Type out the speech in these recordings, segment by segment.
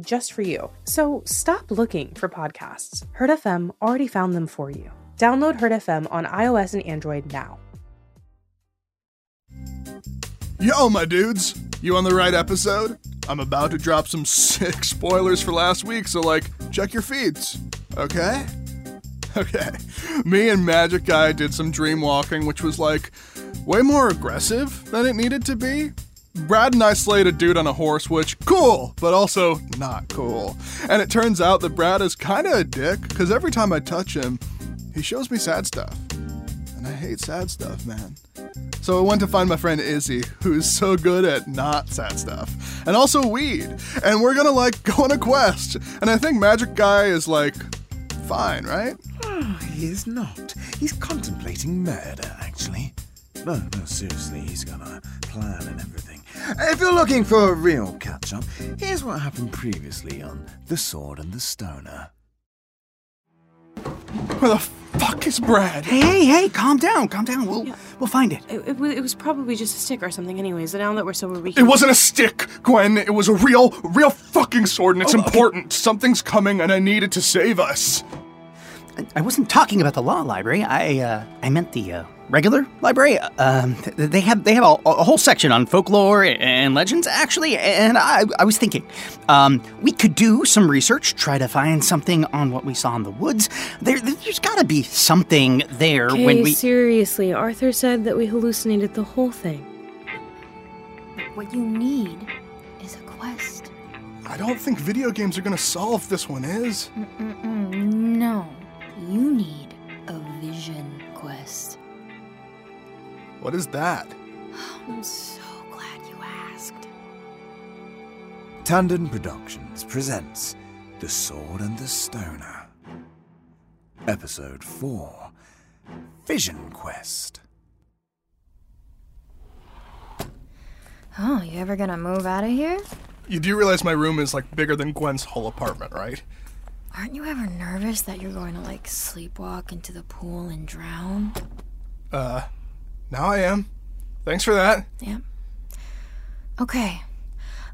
just for you. So stop looking for podcasts. Heard FM already found them for you. Download Heard FM on iOS and Android now. Yo, my dudes! You on the right episode? I'm about to drop some sick spoilers for last week, so like, check your feeds, okay? Okay. Me and Magic Guy did some dream walking, which was like way more aggressive than it needed to be. Brad and I slayed a dude on a horse, which cool, but also not cool. And it turns out that Brad is kind of a dick because every time I touch him, he shows me sad stuff. And I hate sad stuff, man. So I went to find my friend Izzy, who's so good at not sad stuff, and also weed. And we're gonna like go on a quest. And I think Magic Guy is like fine, right? Oh, he is not. He's contemplating murder, actually. No, no, seriously, he's got a plan and everything. If you're looking for a real catch up, here's what happened previously on The Sword and the Stoner. Where the fuck is Brad? Hey, hey, hey, calm down, calm down. We'll we'll find it. It, it, it was probably just a stick or something, anyways. Now that we're sober, we It wasn't a stick, Gwen. It was a real, real fucking sword, and it's important. Something's coming, and I needed to save us. I, I wasn't talking about the law library. I uh, I meant the uh, regular library. Um, th- they have they have a, a whole section on folklore and legends, actually. And I I was thinking, um, we could do some research, try to find something on what we saw in the woods. There, there's got to be something there Okay, when we. seriously, Arthur said that we hallucinated the whole thing. What you need is a quest. I don't think video games are gonna solve this one, is? Mm-mm, no, you need What is that? I'm so glad you asked. Tandon Productions presents The Sword and the Stoner. Episode 4 Vision Quest. Oh, you ever gonna move out of here? You do realize my room is like bigger than Gwen's whole apartment, right? Aren't you ever nervous that you're going to like sleepwalk into the pool and drown? Uh, now I am. Thanks for that. Yeah. Okay,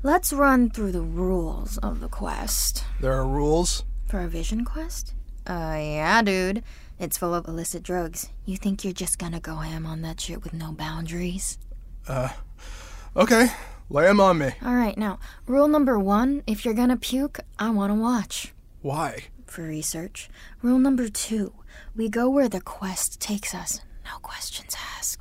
let's run through the rules of the quest. There are rules. For a vision quest? Uh, yeah, dude. It's full of illicit drugs. You think you're just gonna go ham on that shit with no boundaries? Uh, okay, lay 'em on me. Alright, now, rule number one if you're gonna puke, I wanna watch. Why? For research. Rule number two we go where the quest takes us. No questions asked.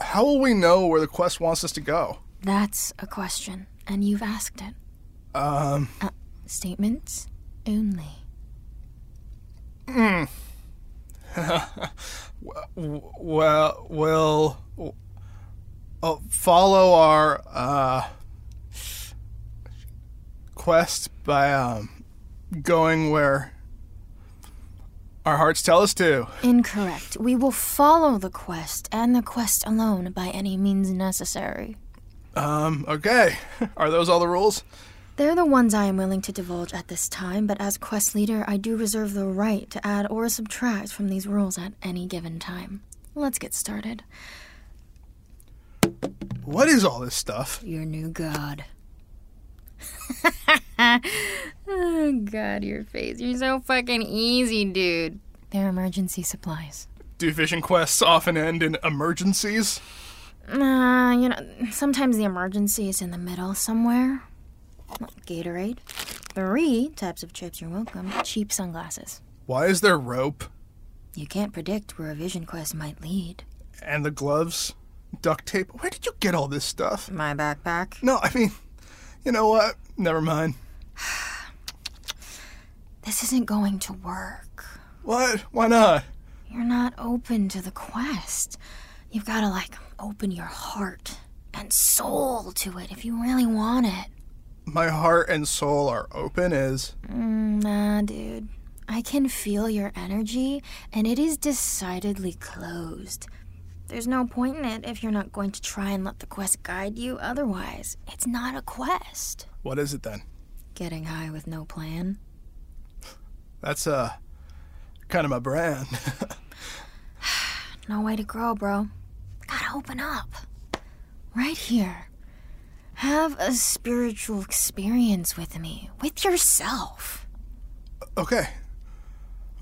How will we know where the quest wants us to go? That's a question, and you've asked it. Um, Uh, statements only. w- well, we'll uh, follow our uh, quest by um, going where our hearts tell us to. Incorrect. We will follow the quest, and the quest alone, by any means necessary. Um, okay. Are those all the rules? They're the ones I am willing to divulge at this time, but as quest leader, I do reserve the right to add or subtract from these rules at any given time. Let's get started. What is all this stuff? Your new god. Oh, God, your face. You're so fucking easy, dude. They're emergency supplies. Do vision quests often end in emergencies? Uh, you know, sometimes the emergency is in the middle somewhere. Gatorade. Three types of chips, you're welcome. Cheap sunglasses. Why is there rope? You can't predict where a vision quest might lead. And the gloves? Duct tape? Where did you get all this stuff? My backpack. No, I mean, you know what? Never mind. This isn't going to work. What? Why not? You're not open to the quest. You've got to, like, open your heart and soul to it if you really want it. my heart and soul are open is Mm, nah, dude. I can feel your energy, and it is decidedly closed. There's no point in it if you're not going to try and let the quest guide you. Otherwise, it's not a quest. what is it then? Getting high with no plan. That's uh kind of my brand. No way to grow, bro. Gotta open up. Right here. Have a spiritual experience with me, with yourself. okay.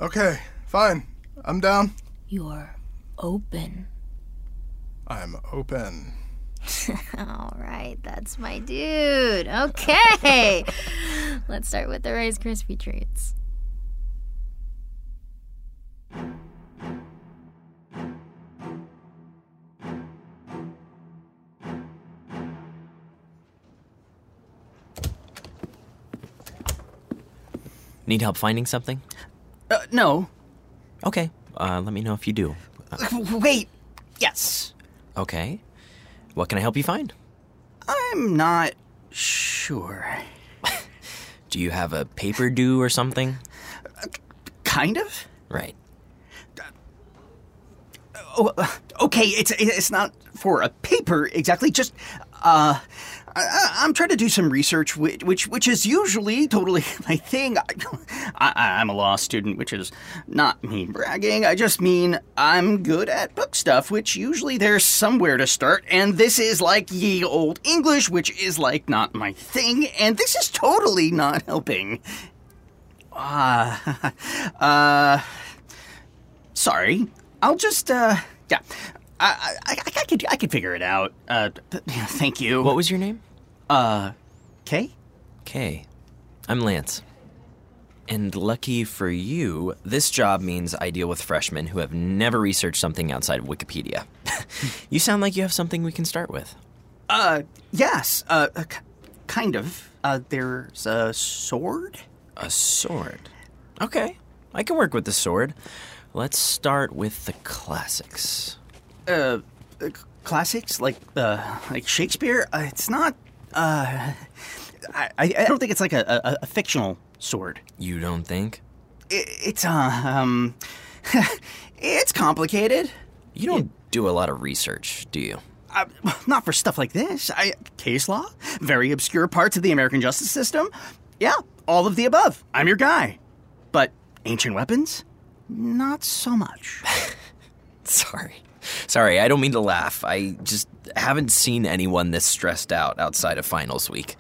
Okay, fine. I'm down. You're open. I'm open. All right, that's my dude. Okay. Let's start with the Rice Krispie treats. Need help finding something? Uh, no. Okay, uh, let me know if you do. Wait. Yes. Okay. What can I help you find? I'm not sure. Do you have a paper due or something? Kind of. Right. Oh, okay. It's it's not for a paper exactly. Just uh, I, I'm trying to do some research, which which, which is usually totally my thing. I, I'm a law student, which is not me bragging. I just mean I'm good at book stuff, which usually there's somewhere to start. And this is like ye old English, which is like not my thing. And this is totally not helping. Ah, uh, sorry. I'll just, uh, yeah. I, I, I, could, I could figure it out. Uh, th- thank you. What was your name? Uh, Kay? Kay. I'm Lance. And lucky for you, this job means I deal with freshmen who have never researched something outside of Wikipedia. you sound like you have something we can start with. Uh, yes. Uh, uh, k- kind of. Uh, there's a sword. A sword. Okay, I can work with the sword. Let's start with the classics. Uh, uh, classics like uh, like Shakespeare. Uh, it's not. Uh, I, I don't think it's like a, a, a fictional sword. You don't think? It, it's uh, um, it's complicated. You don't do a lot of research, do you? Uh, not for stuff like this. I, case law, very obscure parts of the American justice system. Yeah, all of the above. I'm your guy. But ancient weapons? Not so much. Sorry. Sorry, I don't mean to laugh. I just haven't seen anyone this stressed out outside of finals week.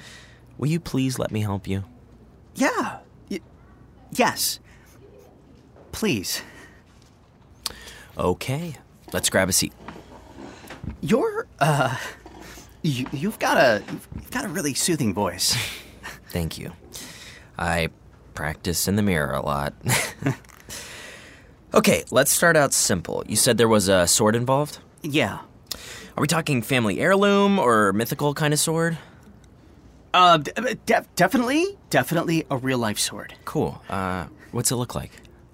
Will you please let me help you? yeah. Y- yes. Please. Okay, let's grab a seat. You're, uh, you, you've got a, you've got a really soothing voice. Thank you. I practice in the mirror a lot. okay, let's start out simple. You said there was a sword involved? yeah. Are we talking family heirloom or mythical kind of sword? Uh, d- def- definitely, definitely a real life sword. Cool. Uh, what's it look like?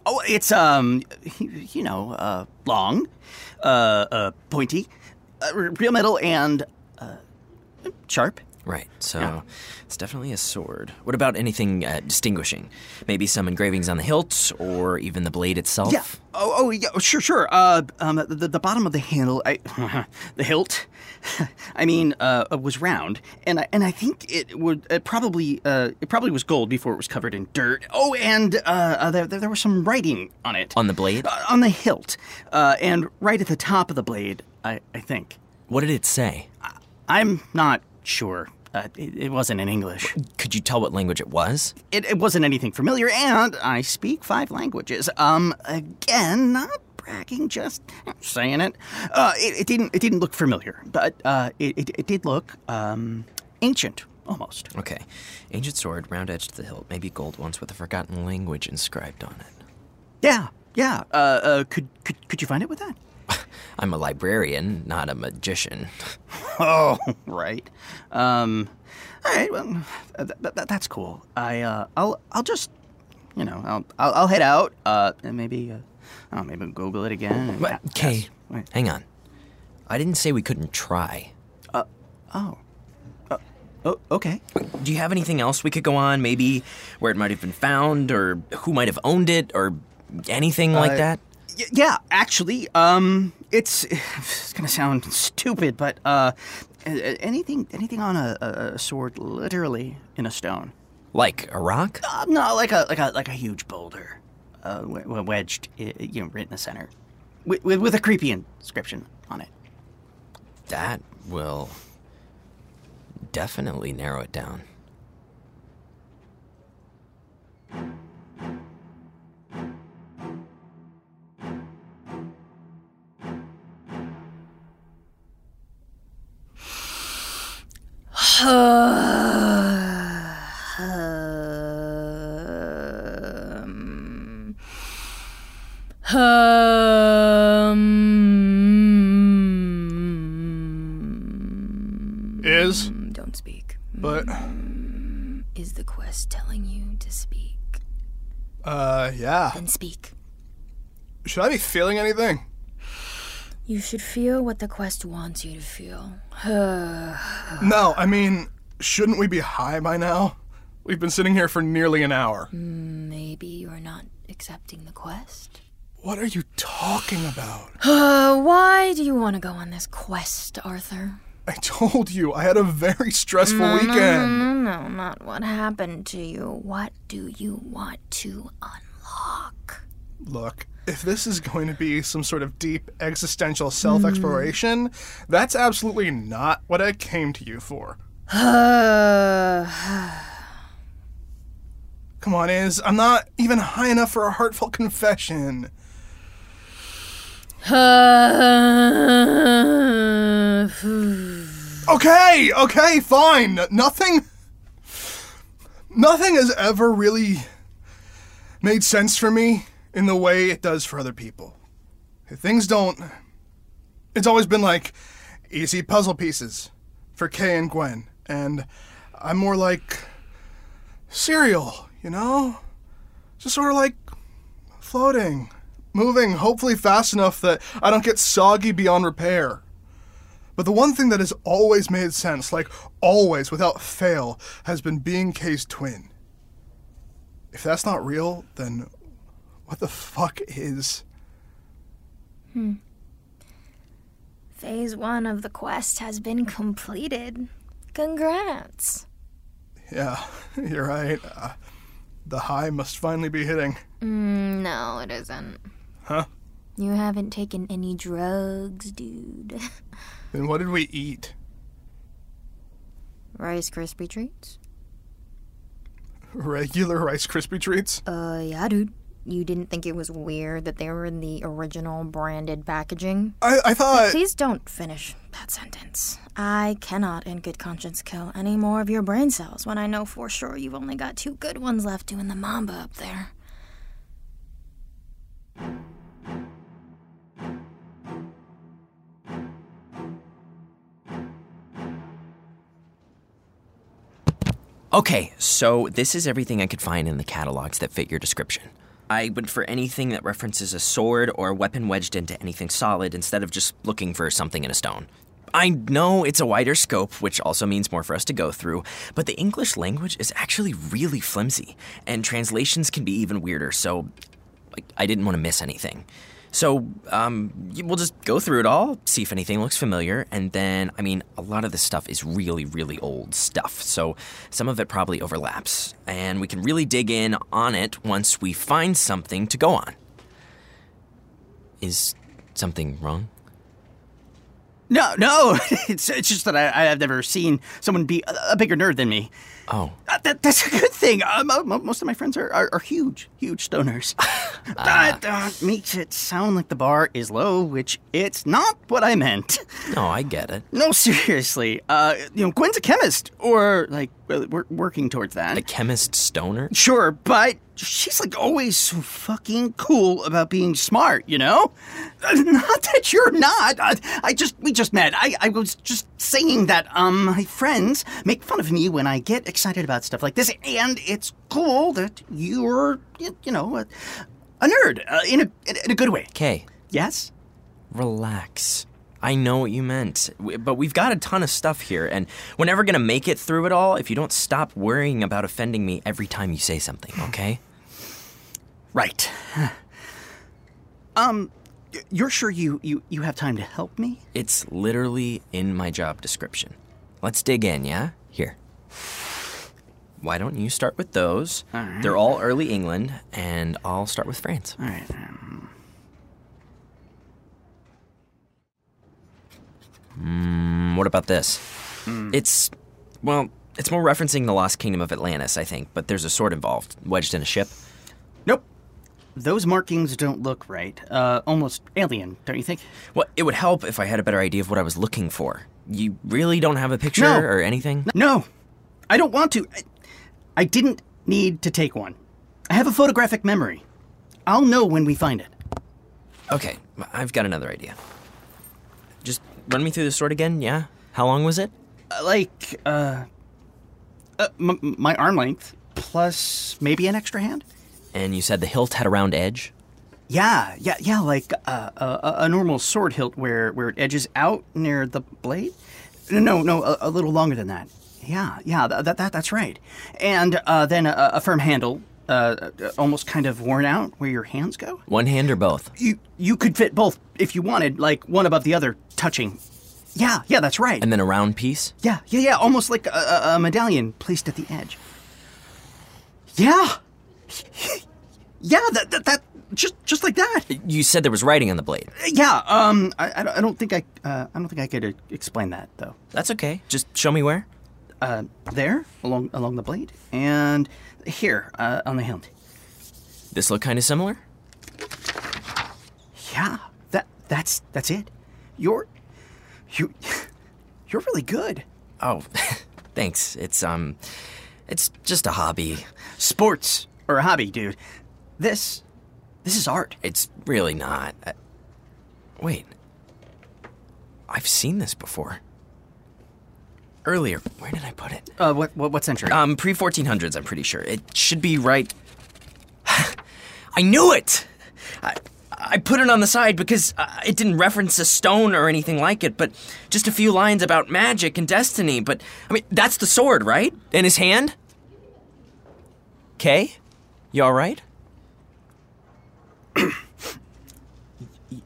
Oh, it's um, you know, uh, long, uh, uh pointy, uh, real metal, and uh, sharp. Right, so it's definitely a sword. What about anything uh, distinguishing? Maybe some engravings on the hilt or even the blade itself? Yeah. Oh, oh, yeah. Sure, sure. Uh, um, the, the bottom of the handle, I, the hilt. I mean, uh, was round, and I, and I think it would it probably uh, it probably was gold before it was covered in dirt. Oh, and uh, uh there, there was some writing on it. On the blade? Uh, on the hilt, uh, and right at the top of the blade. I, I think. What did it say? I'm not sure. Uh, it, it wasn't in English. Could you tell what language it was? It, it wasn't anything familiar, and I speak five languages. Um, again, not bragging, just saying it. Uh, it, it didn't. It didn't look familiar, but uh, it, it, it did look um, ancient, almost. Okay. Ancient sword, round edge to the hilt, maybe gold ones with a forgotten language inscribed on it. Yeah, yeah. Uh, uh, could could could you find it with that? I'm a librarian, not a magician. Oh, right. Um, all right. Well, th- th- th- that's cool. I uh, I'll I'll just, you know, I'll I'll, I'll head out. Uh, and maybe uh, oh, maybe Google it again. Okay. Yes. Hang on. I didn't say we couldn't try. Oh. Uh, oh, okay. do you have anything else we could go on? Maybe where it might have been found, or who might have owned it, or anything like Uh, that? Y- yeah, actually, um, it's it's gonna sound stupid, but uh, anything anything on a, a sword, literally in a stone. Like a rock? Uh, no, like a like a like a huge boulder, uh, wedged, you know, right in the center, with, with with a creepy inscription on it. That will definitely narrow it down. Um, um, Is, don't speak. but, Is the quest telling you to speak? uh, yeah. Then speak. Should I be feeling anything? You should feel what the quest wants you to feel. No, I mean, shouldn't we be high by now? We've been sitting here for nearly an hour. Maybe you're not accepting the quest. What are you talking about? Uh, why do you want to go on this quest, Arthur? I told you, I had a very stressful No, weekend. no, no, not what happened to you. What do you want to unlock? Look, if this is going to be some sort of deep existential self exploration, that's absolutely not what I came to you for. Come on, Iz, I'm not even high enough for a heartfelt confession. Okay, okay, fine. Nothing. Nothing has ever really made sense for me in the way it does for other people. Things don't. It's always been like easy puzzle pieces for Kay and Gwen, and I'm more like cereal, you know? Just sort of like floating, moving, hopefully fast enough that I don't get soggy beyond repair. But the one thing that has always made sense, like always without fail, has been being Kay's twin. If that's not real, then what the fuck is? Hmm. phase one of the quest has been completed. Congrats. Yeah, you're right. Uh, the high must finally be hitting. Mm, no, it isn't. Huh? You haven't taken any drugs, dude. Then what did we eat? Rice Krispie treats? Regular Rice Krispie treats? Uh, yeah, dude. You didn't think it was weird that they were in the original branded packaging? I, I thought. Please don't finish that sentence. I cannot, in good conscience, kill any more of your brain cells when I know for sure you've only got two good ones left doing the mamba up there. Okay, so this is everything I could find in the catalogs that fit your description. I went for anything that references a sword or a weapon wedged into anything solid instead of just looking for something in a stone. I know it's a wider scope, which also means more for us to go through, but the English language is actually really flimsy, and translations can be even weirder, so like, I didn't want to miss anything. So, um, we'll just go through it all, see if anything looks familiar, and then, I mean, a lot of this stuff is really, really old stuff, so some of it probably overlaps, and we can really dig in on it once we find something to go on. Is something wrong? No, no, it's it's just that I, I have never seen someone be a, a bigger nerd than me. Oh, Uh, that, that's a good thing. Uh, mo- mo- most of my friends are, are, are huge, huge stoners. that uh, makes it sound like the bar is low, which it's not what I meant. no, I get it. No, seriously. Uh, you know, Gwen's a chemist, or like we're working towards that. A chemist stoner? Sure, but she's like always so fucking cool about being smart, you know? Uh, Not that you're not. I, I just we just met. I, I was just saying that um my friends make fun of me when I get excited about stuff like this, and it's cool that you're you, know a, a nerd uh, in a in a good way. Kay, Yes. relax. I know what you meant. But we've got a ton of stuff here, and we're never gonna make it through it all if you don't stop worrying about offending me every time you say something, okay? Right. Um, you're sure you, you, you have time to help me? It's literally in my job description. Let's dig in, yeah? Here. Why don't you start with those? All right. They're all early England, and I'll start with France. All right. Um, Mm, what about this? It's, well, it's more referencing the Lost Kingdom of Atlantis, I think, but there's a sword involved, wedged in a ship. nope. Those markings don't look right. Uh, almost alien, don't you think? Well, it would help if I had a better idea of what I was looking for. You really don't have a picture No. or anything? No, I don't want to. I, didn't need to take one. I have a photographic memory. I'll know when we find it. Okay, I've got another idea. Just run me through the sword again, yeah? How long was it? Uh, like, uh, uh m- my arm length plus maybe an extra hand. And you said the hilt had a round edge? Yeah, yeah, yeah, like uh, a, a normal sword hilt where where it edges out near the blade. No, no, a, a little longer than that. Yeah, yeah, that, that, that that's right. And uh, then a, a firm handle, uh, uh, almost kind of worn out where your hands go. One hand or both? You you could fit both if you wanted, like one above the other, touching. Yeah, yeah, that's right. And then a round piece? yeah, yeah, yeah, almost like a, a, medallion placed at the edge. Yeah, yeah, that, that that just just like that. You said there was writing on the blade. Yeah, um, I, I don't- think I, uh, I don't think I could uh, explain that though. That's okay. Just show me where. Uh, there, along along the blade, and here, uh, on the hilt. This look kind of similar? Yeah, that that's that's it. You're, you, you're really good. Oh, thanks. It's, um, it's just a hobby. Sports or a hobby, dude. This, this is art. It's really not. Uh, wait. I've seen this before. Earlier. Where did I put it? Uh, what what, what century? Um, pre 1400s, I'm pretty sure. It should be right. I knew it! I, I put it on the side because uh, it didn't reference a stone or anything like it, but just a few lines about magic and destiny. But, I mean, that's the sword, right? In his hand? Kay? You alright?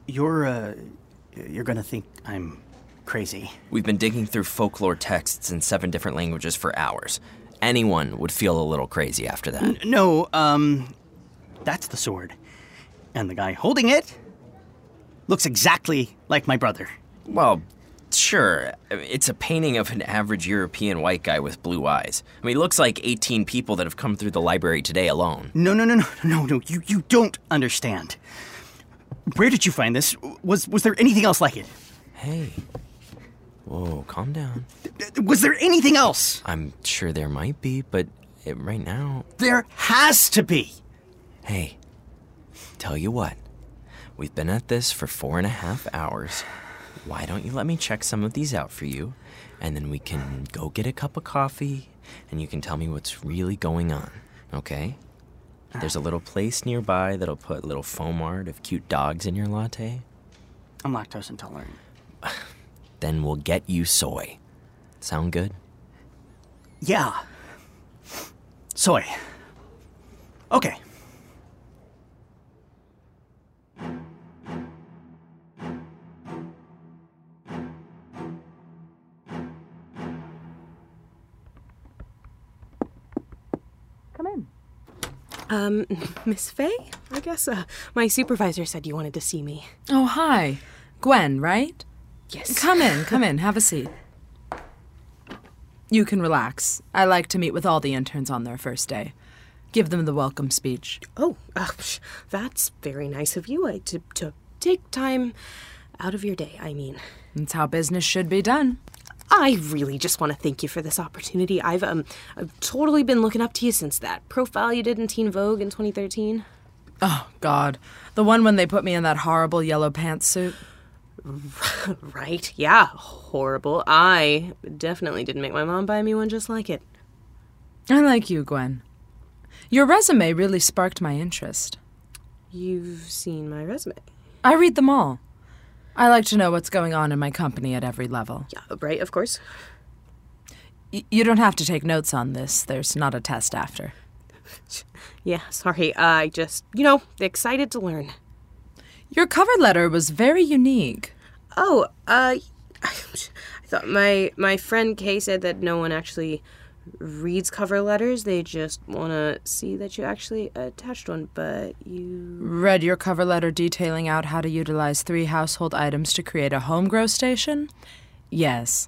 you're, uh, you're gonna think I'm crazy. We've been digging through folklore texts in seven different languages for hours. Anyone would feel a little crazy after that. No, um, that's the sword, and the guy holding it looks exactly like my brother. Well, sure. It's a painting of an average European white guy with blue eyes. I mean, it looks like 18 people that have come through the library today alone. No, no, no, no, no, no. You you don't understand. Where did you find this? Was was there anything else like it? Hey. Whoa, calm down. Was there anything else? I'm sure there might be, but it, right now. There has to be. Hey, tell you what. We've been at this for four and a half hours. Why don't you let me check some of these out for you? And then we can go get a cup of coffee and you can tell me what's really going on, okay? There's a little place nearby that'll put little foam art of cute dogs in your latte. I'm lactose intolerant. Then we'll get you soy. Sound good? Yeah. Soy. Okay. Come in. Um, Miss Faye? I guess uh, my supervisor said you wanted to see me. Oh, hi. Gwen, right? Yes. Come in, come in, have a seat. You can relax. I like to meet with all the interns on their first day. Give them the welcome speech. Oh, uh, that's very nice of you uh, to, to take time out of your day, I mean. It's how business should be done. I really just want to thank you for this opportunity. I've um I've totally been looking up to you since that profile you did in Teen Vogue in 2013. Oh, God. The one when they put me in that horrible yellow pantsuit. right? Yeah, horrible. I definitely didn't make my mom buy me one just like it. I like you, Gwen. Your resume really sparked my interest. You've seen my resume. I read them all. I like to know what's going on in my company at every level. Yeah, right, of course. Y- you don't have to take notes on this. There's not a test after. Yeah, sorry. I just, you know, excited to learn. Your cover letter was very unique. Oh, uh, I thought my my friend Kay said that no one actually reads cover letters. They just want to see that you actually attached one. But you, Read your cover letter detailing out how to utilize three household items to create a home grow station? Yes.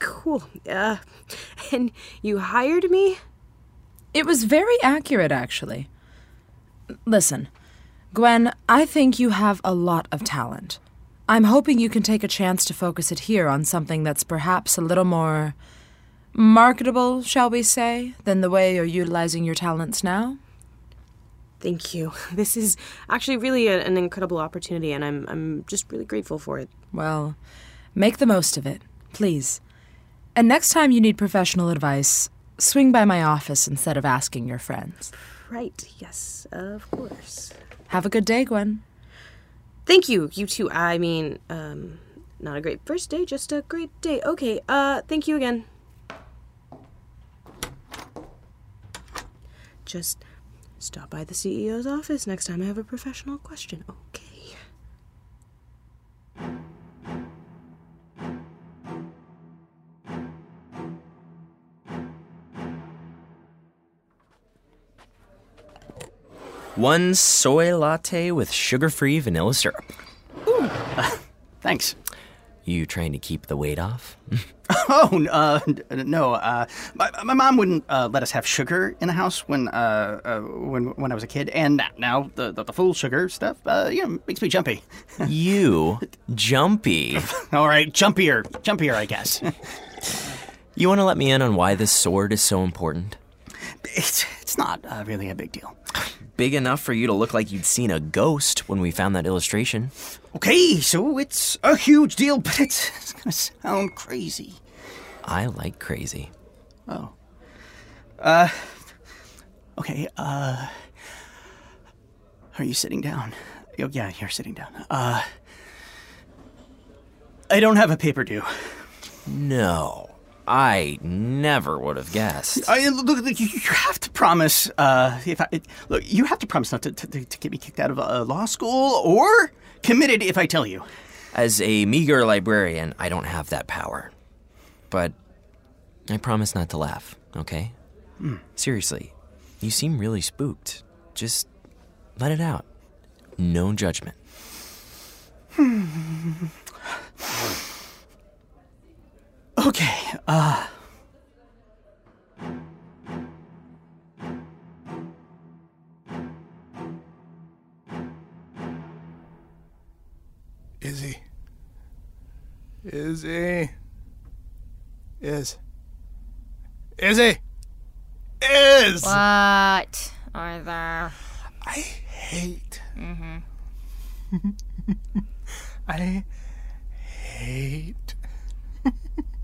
cool. Uh, and you hired me. It was very accurate, actually. Listen, Gwen, I think you have a lot of talent. I'm hoping you can take a chance to focus it here on something that's perhaps a little more marketable, shall we say, than the way you're utilizing your talents now. Thank you. This is actually really a, an incredible opportunity, and I'm I'm just really grateful for it. Well, make the most of it, please. And next time you need professional advice, swing by my office instead of asking your friends. Right. Yes. Of course. Have a good day, Gwen. Thank you. You too. I mean, um, not a great first day, just a great day. Okay. Uh, thank you again. Just stop by the CEO's office next time I have a professional question. Okay. One soy latte with sugar free vanilla syrup. Ooh, Thanks. You trying to keep the weight off? Oh, uh, no. Uh, my, my mom wouldn't uh, let us have sugar in the house when uh, uh, when when I was a kid, and now the the, the full sugar stuff, uh, you know, makes me jumpy. you jumpy. All right, jumpier, jumpier, I guess. You want to let me in on why this sword is so important? it's it's not uh, really a big deal. Big enough for you to look like you'd seen a ghost when we found that illustration. Okay, so it's a huge deal, but it's, it's gonna sound crazy. I like crazy. Oh. Uh. Okay, uh. Are you sitting down? Oh, yeah, you're sitting down. Uh. I don't have a paper due. No, I never would have guessed. I, look, look, you, you have to promise. Uh, if I look, you have to promise not to, to, to get me kicked out of uh, law school or committed if I tell you. As a meager librarian, I don't have that power. But I promise not to laugh, okay? Seriously, you seem really spooked. Just let it out. No judgment. Okay. Uh. Izzy. Izzy. Is. Izzy! Is! What, Arthur? I hate. Mm-hmm. I hate.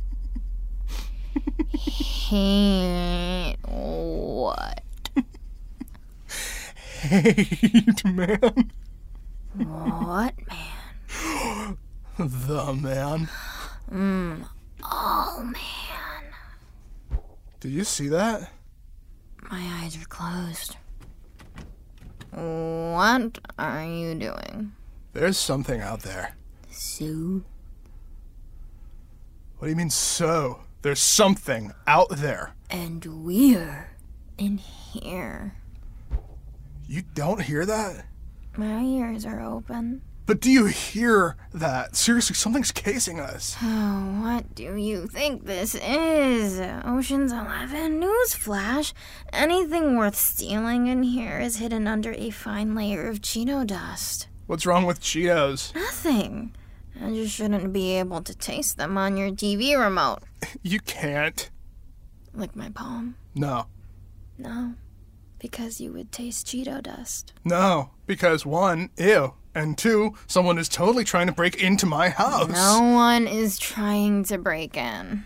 Hate what? Hate, man. What, man? The man. Oh, man. Did you see that? My eyes are closed. What are you doing? There's something out there. Sue? What do you mean, so? There's something out there. And we're in here. You don't hear that? My ears are open. But do you hear that? Seriously, something's casing us. Oh, what do you think this is? Ocean's Eleven? Newsflash. Anything worth stealing in here is hidden under a fine layer of Cheeto dust. What's wrong with Cheetos? Nothing. I just shouldn't be able to taste them on your TV remote. You can't. Like my palm? No. No. Because you would taste Cheeto dust. No. Because one, ew. And two, someone is totally trying to break into my house. No one is trying to break in.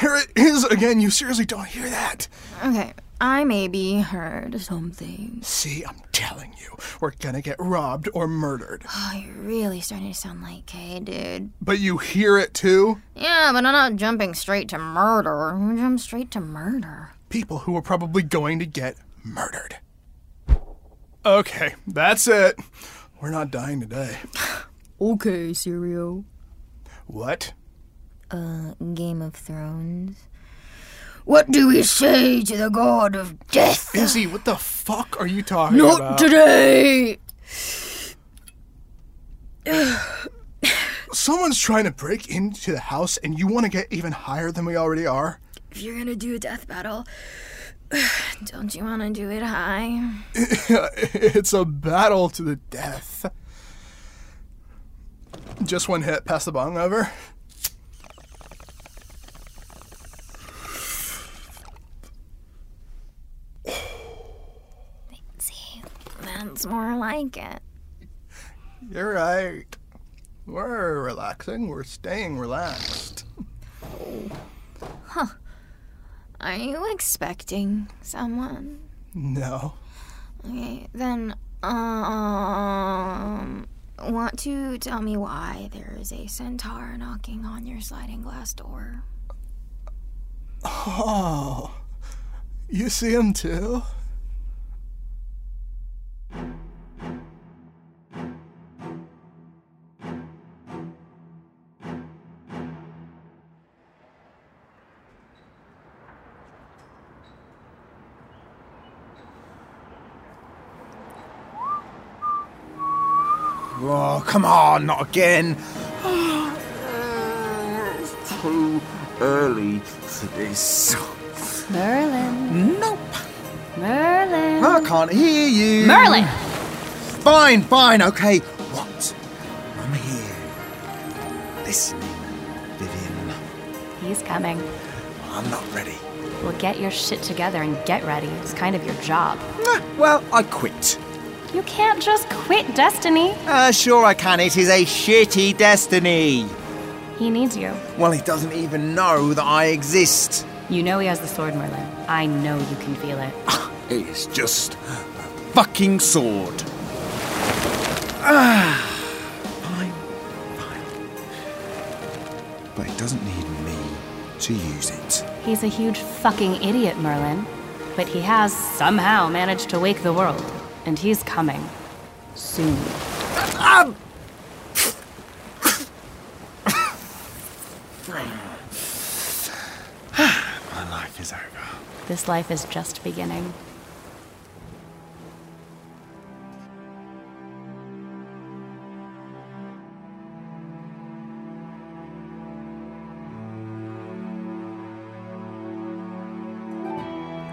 There it is again. You seriously don't hear that. Okay, I maybe heard something. See, I'm telling you, we're gonna get robbed or murdered. Oh, you're really starting to sound like Kay, dude. But you hear it too? Yeah, but I'm not jumping straight to murder. Jump straight to murder. People who are probably going to get murdered. Okay, that's it. We're not dying today. Okay, Syrio. What? Uh, Game of Thrones. What do we say to the god of death? Izzy, what the fuck are you talking Not about? Not today! Someone's trying to break into the house and you want to get even higher than we already are? If you're gonna do a death battle, don't you wanna do it high? it's a battle to the death. Just one hit, pass the bong over. See, that's more like it. You're right. We're relaxing. We're staying relaxed. Huh. Are you expecting someone? No. Okay, then, um, want to tell me why there is a centaur knocking on your sliding glass door? Oh. You see him too? Come on, not again. It's too early for this. Merlin. Nope. Merlin. I can't hear you. Merlin! Fine, fine, okay. What? I'm here. Listening, Vivian. He's coming. I'm not ready. Well, get your shit together and get ready. It's kind of your job. Ah, Well, I quit. You can't just quit Destiny. Uh, sure I can. It is a shitty destiny. He needs you. Well, he doesn't even know that I exist. You know he has the sword, Merlin. I know you can feel it. It is just a fucking sword. Ah, fine, fine. But it doesn't need me to use it. He's a huge fucking idiot, Merlin. But he has somehow managed to wake the world. And he's coming. Soon. Um. My life is over. This life is just beginning.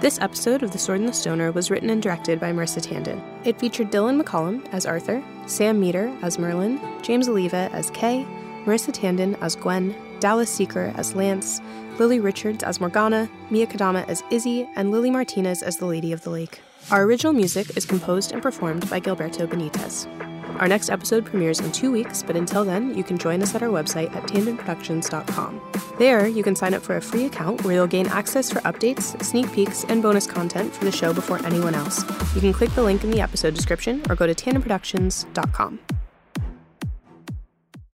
This episode of The Sword and the Stoner was written and directed by Marissa Tandon. It featured Dylan McCollum as Arthur, Sam Meter as Merlin, James Oliva as Kay, Marissa Tandon as Gwen, Dallas Seeker as Lance, Lily Richards as Morgana, Mia Kadama as Izzy, and Lily Martinez as the Lady of the Lake. Our original music is composed and performed by Gilberto Benitez. Our next episode premieres in two weeks, but until then, you can join us at our website at tandonproductions.com. There, you can sign up for a free account where you'll gain access for updates, sneak peeks, and bonus content for the show before anyone else. You can click the link in the episode description or go to tandonproductions.com.